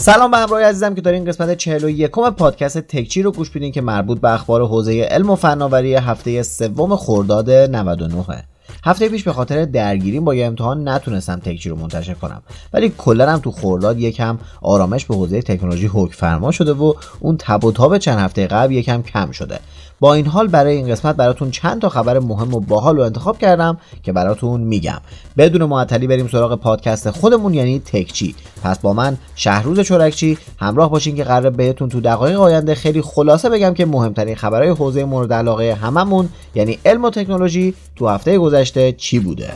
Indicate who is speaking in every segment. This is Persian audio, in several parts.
Speaker 1: سلام به همراه عزیزم که دارین قسمت 41 پادکست تکچی رو گوش بیدین که مربوط به اخبار حوزه علم و فناوری هفته سوم خرداد 99 هفته پیش به خاطر درگیریم با یه امتحان نتونستم تکچی رو منتشر کنم. ولی کلا هم تو خورداد یکم آرامش به حوزه تکنولوژی حکم فرما شده و اون تب و تاب چند هفته قبل یکم کم شده. با این حال برای این قسمت براتون چند تا خبر مهم و باحال رو انتخاب کردم که براتون میگم. بدون معطلی بریم سراغ پادکست خودمون یعنی تکچی. پس با من شهروز چورکچی همراه باشین که قرار بهتون تو دقایق آینده خیلی خلاصه بگم که مهمترین خبرهای حوزه مورد علاقه هممون یعنی علم و تکنولوژی تو هفته گذشته چی بوده.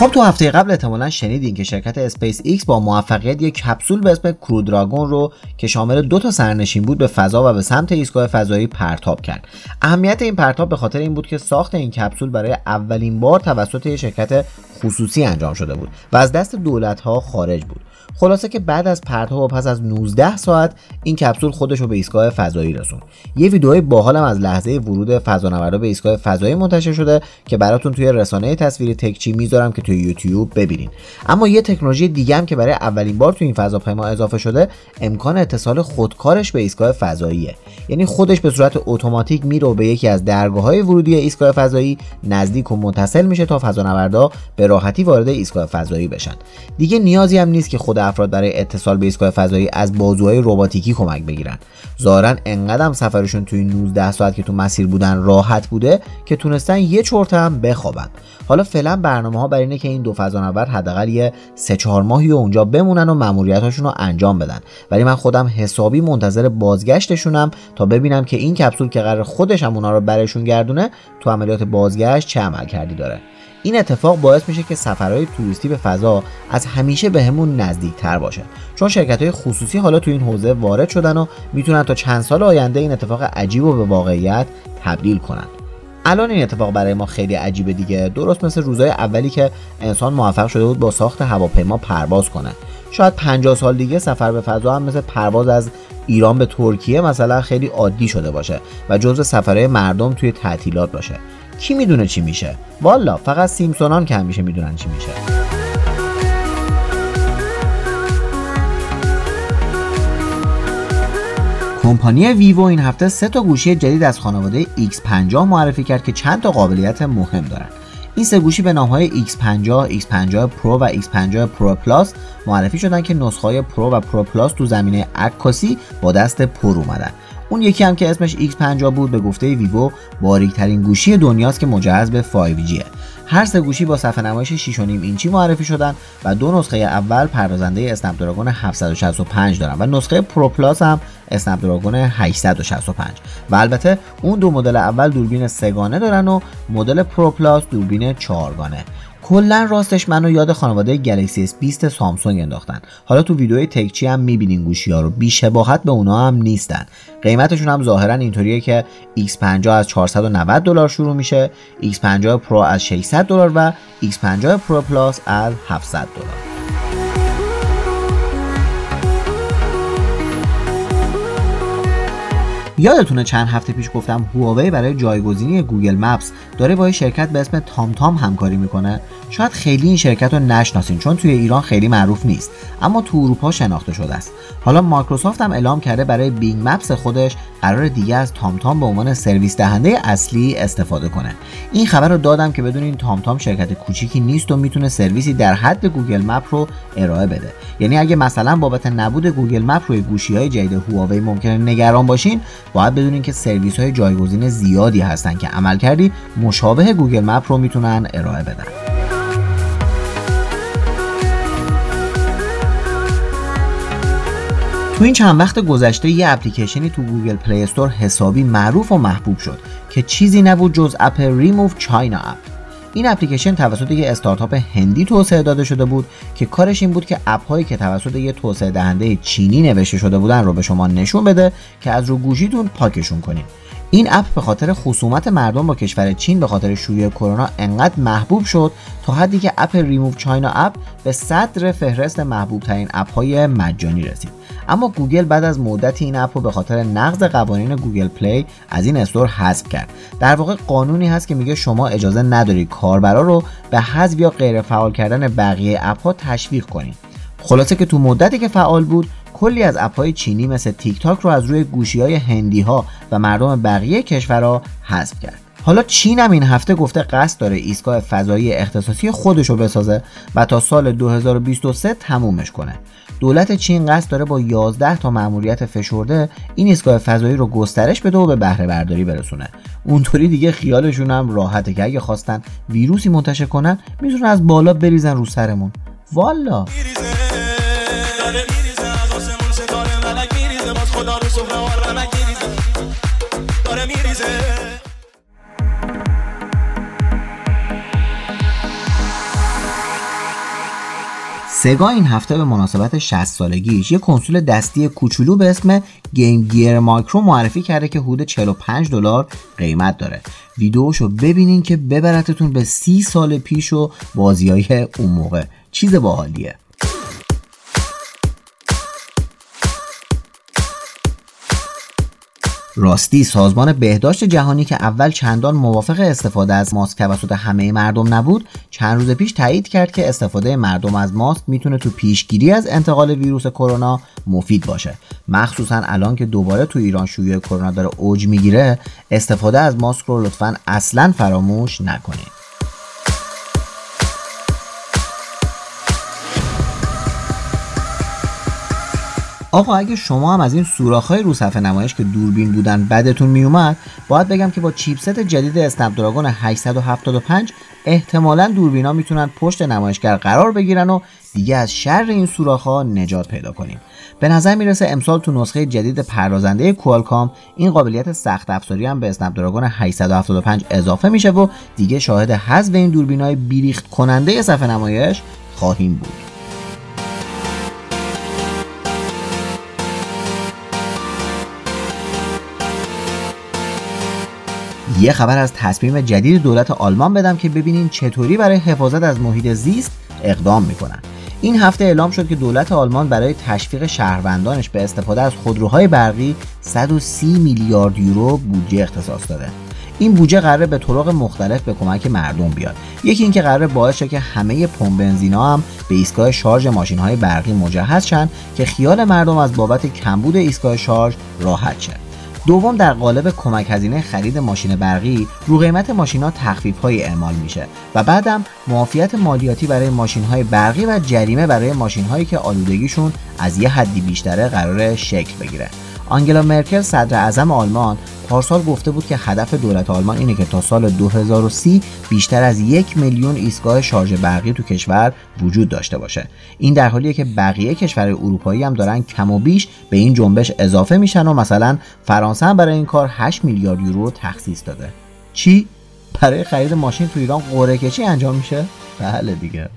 Speaker 1: خب تو هفته قبل احتمالا شنیدین که شرکت اسپیس ایکس با موفقیت یک کپسول به اسم کرودراگون رو که شامل دو تا سرنشین بود به فضا و به سمت ایستگاه فضایی پرتاب کرد. اهمیت این پرتاب به خاطر این بود که ساخت این کپسول برای اولین بار توسط یک شرکت خصوصی انجام شده بود و از دست دولت ها خارج بود. خلاصه که بعد از پرتاب و پس از 19 ساعت این کپسول خودش رو به ایستگاه فضایی رسون یه ویدیوی باحالم از لحظه ورود فضانوردا به ایستگاه فضایی منتشر شده که براتون توی رسانه تصویری تکچی می‌ذارم که توی یوتیوب ببینین. اما یه تکنولوژی دیگه هم که برای اولین بار توی این فضاپیما اضافه شده امکان اتصال خودکارش به ایستگاه فضاییه. یعنی خودش به صورت اتوماتیک میره و به یکی از درگاه های ورودی ایستگاه فضایی نزدیک و متصل میشه تا فضانوردا به راحتی وارد ایستگاه فضایی بشن. دیگه نیازی هم نیست که خود افراد برای اتصال به ایستگاه فضایی از بازوهای رباتیکی کمک بگیرن. ظاهرا انقدرم سفرشون توی 19 ساعت که تو مسیر بودن راحت بوده که تونستن یه چرت هم بخوابن. حالا فعلا برنامه ها بر اینه که این دو فضانورد حداقل یه سه چهار ماهی اونجا بمونن و ماموریتاشون رو انجام بدن. ولی من خودم حسابی منتظر بازگشتشونم تا ببینم که این کپسول که قرار خودش هم اونا رو برشون گردونه تو عملیات بازگشت چه عمل کردی داره. این اتفاق باعث میشه که سفرهای توریستی به فضا از همیشه بهمون به نزدیک تر باشه. چون شرکت های خصوصی حالا تو این حوزه وارد شدن و می‌تونن تا چند سال آینده این اتفاق عجیب و به واقعیت تبدیل کنن. الان این اتفاق برای ما خیلی عجیبه دیگه. درست مثل روزهای اولی که انسان موفق شده بود با ساخت هواپیما پرواز کنه. شاید 50 سال دیگه سفر به فضا هم مثل پرواز از ایران به ترکیه مثلا خیلی عادی شده باشه و جزء سفرهای مردم توی تعطیلات باشه. کی می‌دونه چی میشه؟ والا فقط سیمسونان که همیشه می‌دونن چی میشه. کمپانی ویوو این هفته سه تا گوشی جدید از خانواده X50 معرفی کرد که چند تا قابلیت مهم دارن. این سه گوشی به نام های X50, X50 پرو و X50 پرو پلاس معرفی شدن که نسخه های پرو و پرو پلاس تو زمینه عکاسی با دست پر اومدن. اون یکی هم که اسمش X50 بود به گفته ویوو باریکترین گوشی دنیاست که مجهز به 5G هر سه گوشی با صفحه نمایش 6.5 اینچی معرفی شدن و دو نسخه اول پردازنده اسنپ دراگون 765 دارن و نسخه پرو پلاس هم اسنپ دراگون 865 و البته اون دو مدل اول دوربین سگانه دارن و مدل پرو پلاس دوربین چهارگانه. کلا راستش منو یاد خانواده گلکسی S20 سامسونگ انداختن. حالا تو ویدیوی تکچی هم می‌بینین گوشی ها رو. بی شباهت به اونا هم نیستن. قیمتشون هم ظاهرا اینطوریه که X50 از 490 دلار شروع میشه X50 پرو از 600 دلار و X50 پرو پلاس از 700 دلار. یادتونه چند هفته پیش گفتم هواوی برای جایگزینی Google Maps داره با شرکت به اسم TomTom همکاری می‌کنه؟ شاید خیلی این شرکت رو نشناسین چون توی ایران خیلی معروف نیست اما تو اروپا شناخته شده است. حالا مایکروسافت هم اعلام کرده برای Bing Maps خودش قرار دیگه از TomTom به عنوان سرویس دهنده اصلی استفاده کنه. این خبر رو دادم که بدونین TomTom شرکت کوچیکی نیست و می‌تونه سرویسی در حد Google Map رو ارائه بده. یعنی اگه مثلا بابت نبود Google Map روی گوشی های جدید هواوی ممکنه نگران باشین باید بدونین که سرویس های جایگزین زیادی هستن که عملکردی مشابه Google Map رو می‌تونن ارائه بدن. تو این چند وقت گذشته یه اپلیکیشنی تو Google Play Store حسابی معروف و محبوب شد که چیزی نبود جز اپ ریموو چاینا اپ این اپلیکیشن توسط یه استارتاپ هندی توسعه داده شده بود که کارش این بود که اپ هایی که توسط یه توسعه دهنده چینی نوشته شده بودن رو به شما نشون بده که از رو گوشیتون پاکشون کنید این اپ به خاطر خصومت مردم با کشور چین به خاطر شیوع کرونا انقدر محبوب شد تا حدی که اپ ریموو چاینا اپ به صدر فهرست محبوب ترین اپ های مجانی رسید. اما گوگل بعد از مدت این اپ رو به خاطر نقض قوانین Google Play از این استور حذف کرد. در واقع قانونی هست که میگه شما اجازه نداری کاربرا رو به حذف یا غیر فعال کردن بقیه اپ ها تشویق کنید. خلاصه که تو مدتی که فعال بود کلی از اپهای چینی مثل تیک تاک رو از روی گوشی های هندی ها و مردم بقیه کشورها حذف کرد. حالا چین هم این هفته گفته قصد داره ایستگاه فضایی اختصاصی خودش رو بسازه و تا سال 2023 تمومش کنه. دولت چین قصد داره با 11 تا مأموریت فشرده این ایستگاه فضایی رو گسترش بده و به بهره برداری برسونه. اونطوری دیگه خیالشون هم راحته که اگه خواستن ویروسی منتشر کنن می‌تونن از بالا بریزن رو سرمون. والا. سگا این هفته به مناسبت 60 سالگیش یه کنسول دستی کوچولو به اسم گیم گیر مایکرو معرفی کرده که حدود 45 دلار قیمت داره. ویدیوشو ببینین که ببرتتون به 30 سال پیش و بازیای اون موقع. چیز باحالیه. راستی سازمان بهداشت جهانی که اول چندان موافق استفاده از ماسک توسط همه مردم نبود چند روز پیش تایید کرد که استفاده مردم از ماسک می‌تونه تو پیشگیری از انتقال ویروس کرونا مفید باشه. مخصوصا الان که دوباره تو ایران شیوع کرونا داره اوج می‌گیره استفاده از ماسک رو لطفا اصلا فراموش نکنید. آقا اگه شما هم از این سوراخ‌های رو صفحه نمایش که دوربین بودن بدتون میومد باید بگم که با چیپست جدید اسنپ دراگون 875 احتمالا دوربینا می‌تونن پشت نمایشگر قرار بگیرن و دیگه از شر این سوراخ‌ها نجات پیدا کنیم. به نظر می‌رسه امسال تو نسخه جدید پردازنده کوالکام این قابلیت سخت افزاری هم به اسنپ دراگون 875 اضافه میشه و دیگه شاهد حذف این دوربینای بیریخت کننده صفحه نمایش خواهیم بود. یه خبر از تصمیم جدید دولت آلمان بدم که ببینین چطوری برای حفاظت از محیط زیست اقدام می‌کنن. این هفته اعلام شد که دولت آلمان برای تشویق شهروندانش به استفاده از خودروهای برقی 130 میلیارد یورو بودجه اختصاص داده. این بودجه قراره به طرق مختلف به کمک مردم بیاد. یکی اینکه قراره باعث شه که همه پمپ بنزینا هم به ایستگاه شارژ ماشین های برقی مجهز شن که خیال مردم از بابت کمبود ایستگاه شارژ راحت شه. دوم در قالب کمک هزینه خرید ماشین برقی رو قیمت ماشین ها تخفیف های اعمال میشه و بعدم معافیت مالیاتی برای ماشین های برقی و جریمه برای ماشین هایی که آلودگیشون از یه حدی بیشتره قرار شکل بگیره. آنگلا مرکل صدر اعظم آلمان پارسال گفته بود که هدف دولت آلمان اینه که تا سال 2030 بیشتر از یک میلیون ایستگاه شارژ برقی تو کشور وجود داشته باشه. این در حالیه که بقیه کشور اروپایی هم دارن کم و بیش به این جنبش اضافه میشن و مثلا فرانسه هم برای این کار 8 میلیارد یورو تخصیص داده. چی؟ برای خرید ماشین تو ایران قرعه کشی انجام میشه؟ بله دیگه.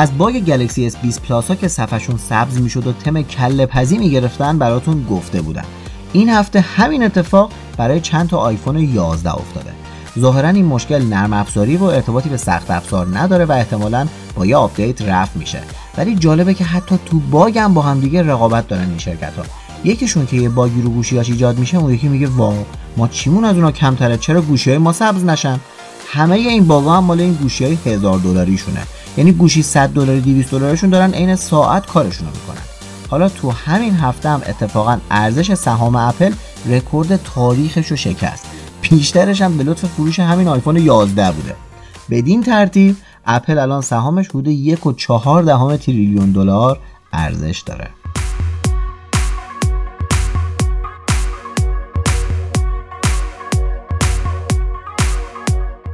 Speaker 1: از باگ گلکسی S20 پلاس ها که صفحشون سبز می‌شد و تم کله پزی می‌گرفتن براتون گفته بودن این هفته همین اتفاق برای چند تا آیفون 11 افتاده. ظاهرا این مشکل نرم افزاری و ارتباطی به سخت افزار نداره و احتمالا با یه آپدیت رفع میشه. ولی جالبه که حتی تو باگ هم با هم دیگه رقابت دارن این شرکت ها یکیشون که یه باگی رو گوشیاش ایجاد میشه اون یکی میگه وا ما چیمون از اونا کمتره؟ چرا گوشی های ما سبز نشن؟ همه این باگا هم مال این گوشی های هزار دلاریشونه. یعنی گوشی 100 دلاری 200 دلارشون دارن عین ساعت کارشون رو می‌کنن. حالا تو همین هفته هم اتفاقا ارزش سهام اپل رکورد تاریخش رو شکست. بیشترش هم به لطف فروش همین آیفون 11 بوده. بدین ترتیب اپل الان سهامش حدود یک و چهار دهم تریلیون دلار ارزش داره.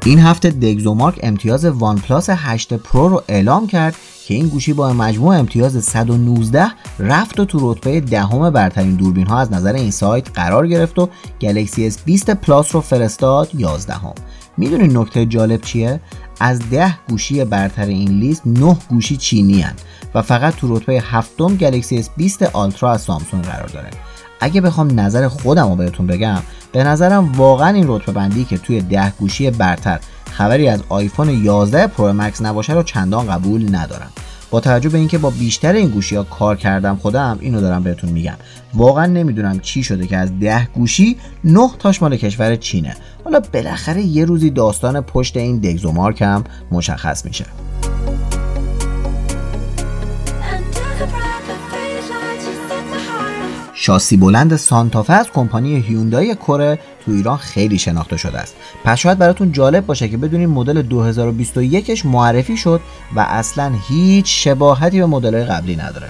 Speaker 1: این هفته DxOMark امتیاز OnePlus 8 Pro رو اعلام کرد که این گوشی با مجموع امتیاز 119 رفت و تو رتبه دهم برترین دوربین ها از نظر این سایت قرار گرفت و گلکسی S20 پلاس رو فرستاد 11 هم. می‌دونین نکته جالب چیه؟ از ده گوشی برتر این لیست 9 گوشی چینی هن و فقط تو رتبه هفتم گلکسی S20 آلترا از سامسونگ قرار داره اگه بخوام نظر خودم رو بهتون بگم به نظرم واقعا این رتبه بندی که توی ده گوشی برتر خبری از آیفون 11 پرو مکس نباشه رو چندان قبول ندارم. با توجه به اینکه با بیشتر این گوشی ها کار کردم خودم اینو دارم بهتون میگم. واقعا نمی‌دونم چی شده که از ده گوشی نه تاش مال کشور چینه. حالا بالاخره یه روزی داستان پشت این دگزومارک هم مشخص میشه. شاسی بلند سانتافه از کمپانی هیوندای کره تو ایران خیلی شناخته شده است. پس شاید براتون جالب باشه که بدونین مدل 2021ش معرفی شد و اصلا هیچ شباهتی به مدل قبلی نداره.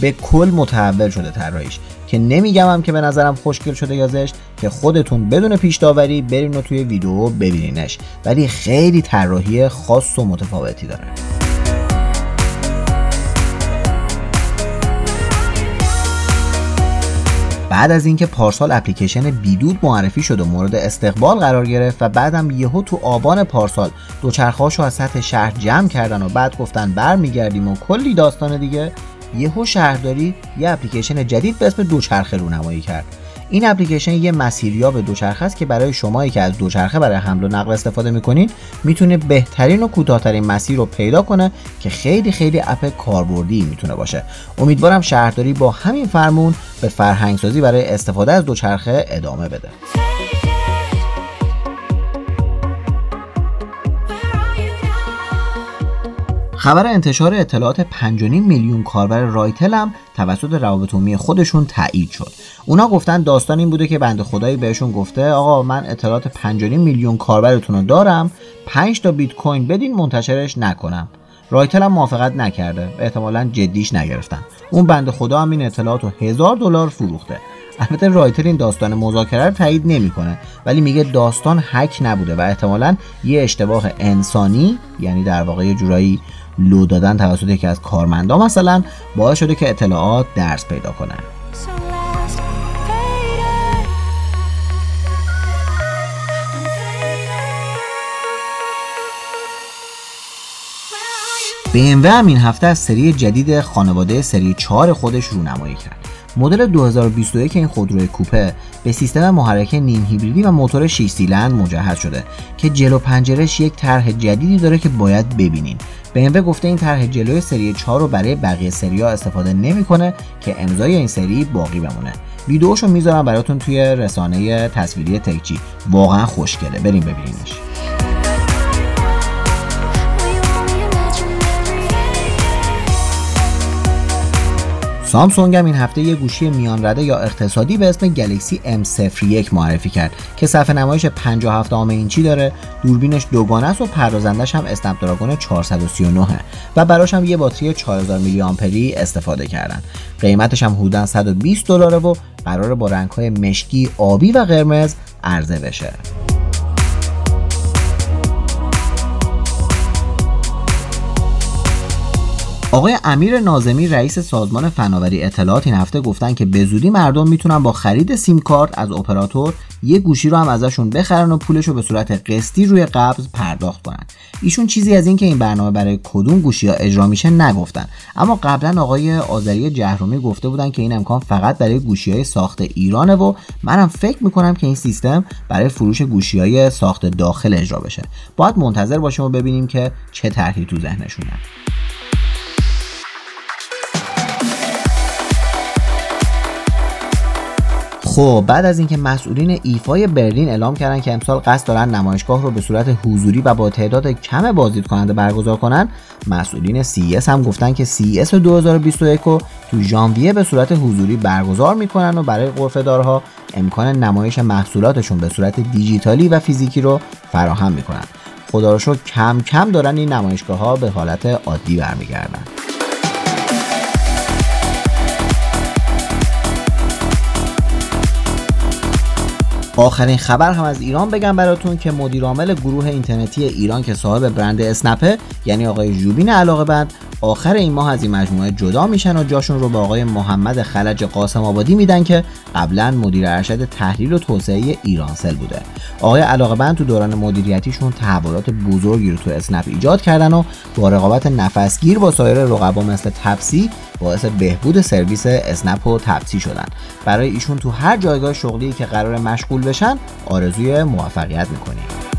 Speaker 1: به کل متحول شده طراحیش که نمیگم هم که به نظرم خوشگل شده یا زشت که خودتون بدون پیش داوری برین و توی ویدیو ببینینش. ولی خیلی طراحی خاص و متفاوتی داره. بعد از اینکه پارسال اپلیکیشن بیدود معرفی شد و مورد استقبال قرار گرفت و بعدم یهو تو آبان پارسال دوچرخهاشو از سطح شهر جمع کردن و بعد گفتن برمیگردیم و کلی داستان دیگه یهو شهرداری یه اپلیکیشن جدید به اسم دوچرخه رونمایی کرد. این اپلیکیشن یه مسیریاب دوچرخه است که برای شمایی که از دوچرخه برای حمل و نقل استفاده می‌کنین می‌تونه بهترین و کوتاهترین مسیر رو پیدا کنه که خیلی خیلی اپ کاربردی می‌تونه باشه. امیدوارم شهرداری با همین فرمون به فرهنگسازی برای استفاده از دوچرخه ادامه بده. خبر انتشار اطلاعات 5.5 میلیون کاربر رایتل هم توسط روابط عمومی خودشون تایید شد. اونا گفتن داستان این بوده که بنده خدایی بهشون گفته آقا من اطلاعات 5.5 میلیون کاربرتون رو دارم 5 تا بیت کوین بدین منتشرش نکنم. رایتل هم موافقت نکرده احتمالا جدیش نگرفتن اون بنده خدا هم این اطلاعات رو هزار دلار فروخته البته رایتر این داستان مذاکره رو تایید نمی‌کنه ولی میگه داستان هک نبوده و احتمالا یه اشتباه انسانی یعنی در واقع یه جورایی لو دادن توسط یکی از کارمندا مثلا باعث شده که اطلاعات درس پیدا کنن BMW هم این هفته از سری جدید خانواده سری 4 خودش رونمایی کرد. مدل 2021 این خودروی کوپه به سیستم محرک نیم هیبریدی و موتور 6 سیلند مجهز شده که جلو پنجرش یک طرح جدیدی داره که باید ببینین. BMW گفته این طرح جلوی سری 4 رو برای بقیه سری ها استفاده نمی‌کنه که امضای این سری باقی بمونه. ویدیوشو می‌ذارم براتون توی رسانه تصویری تکچی. واقعا خوشگله. بریم ببینینش سامسونگ هم این هفته یه گوشی میان رده یا اقتصادی به اسم گلکسی M01 معرفی کرد که صفحه نمایش 57 آم اینچی داره؟ دوربینش دوگانه است و پردازندش هم اسنپ دراگون 439 و براش هم یه باتری 4000 میلی آمپری استفاده کردن. قیمتش هم حدودا 120 دلاره و قراره با رنگ‌های مشکی آبی و قرمز عرضه بشه. آقای امیر نازمی رئیس سازمان فناوری اطلاعات این هفته گفتن که به زودی مردم می‌تونن با خرید سیم کارت از اپراتور یه گوشی رو هم ازشون بخرن و پولش رو به صورت قسطی روی قبض پرداخت کنن. ایشون چیزی از اینکه این برنامه برای کدوم گوشی ها اجرا میشه نگفتن. اما قبلا آقای آذری جهرومی گفته بودن که این امکان فقط برای گوشی های ساخت ایرانه و منم فکر می‌کنم که این سیستم برای فروش گوشی های ساخت داخل اجرا بشه. باید منتظر باشیم و ببینیم که چه طرحی تو ذهنشونه خب بعد از اینکه مسئولین ایفای برلین اعلام کردن که امسال قصد دارن نمایشگاه رو به صورت حضوری و با تعداد کم بازدید کننده برگزار کنن مسئولین CES هم گفتن که CES 2021 رو تو ژانویه به صورت حضوری برگزار می‌کنن و برای غرفه‌دارها امکان نمایش محصولاتشون به صورت دیجیتالی و فیزیکی رو فراهم می‌کنن. خدا رو کم کم دارن این نمایشگاه ها به حالت عادی برمیگردن. آخرین خبر هم از ایران بگم براتون که مدیرعامل گروه اینترنتی ایران که صاحب برند اسنپه یعنی آقای جوبین علاقه بند آخر این ماه از این مجموعه جدا میشن و جاشون رو به آقای محمد خلج قاسم آبادی میدن که قبلا مدیر ارشد تحلیل و توسعه ایرانسل بوده. آقای علاقه تو دوران مدیریتیشون تحولات بزرگی رو تو اسنپ ایجاد کردن و با رقابت نفسگیر با سایر رقبا مثل تپسی باعث بهبود سرویس اسنپ و تپسی شدن. برای ایشون تو هر جایگاه شغلی که قرار مشغول بشن آرزوی موفقیت می‌کنیم.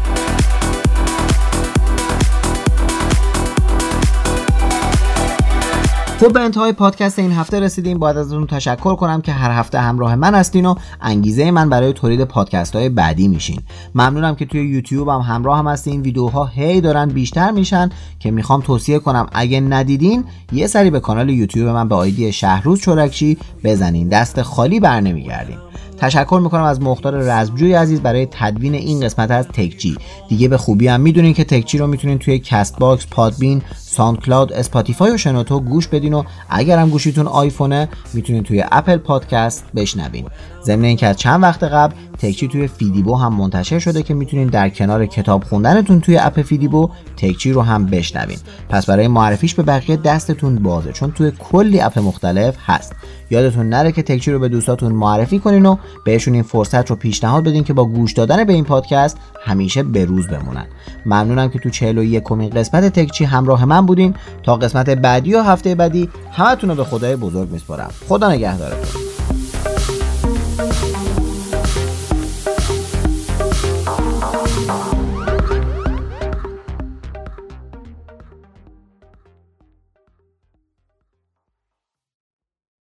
Speaker 1: خب به انتهای پادکست این هفته رسیدیم. باید ازتون تشکر کنم که هر هفته همراه من هستین و انگیزه من برای تولید پادکست های بعدی میشین. ممنونم که توی یوتیوب هم همراه هم هستین. ویدیوها هی دارن بیشتر میشن که می‌خوام توصیه کنم اگه ندیدین یه سری به کانال یوتیوب من به آیدی شهروز چورکچی بزنین. دست خالی بر نمیگردین. تشکر می‌کنم از مختار رزمجوی عزیز برای تدوین این قسمت از تکچی. دیگه به خوبی هم می‌دونین که تکچی رو می‌تونین توی Castbox پادبین SoundCloud Spotify و شنوتو گوش بدین و اگر هم گوشیتون آیفونه می‌تونین توی Apple Podcast بشنوین. ضمن اینکه از چند وقت قبل تکچی توی فیدیبو هم منتشر شده که می‌تونین در کنار کتاب خوندنتون توی اپ فیدیبو تکچی رو هم بشنوین. پس برای معرفیش به بقیه دستتون بازه چون توی کلی اپ مختلف هست. یادتون نره که تکچی رو به دوستاتون معرفی کنین و بهشون این فرصت رو پیشنهاد بدین که با گوش دادن به این پادکست همیشه به روز بمونن. ممنونم که تو 41 کمین قسمت تکچی همراه من بودین. تا قسمت بعدی و هفته بعدی همتون رو به خدای بزرگ میسپارم. خدا نگهدارتون.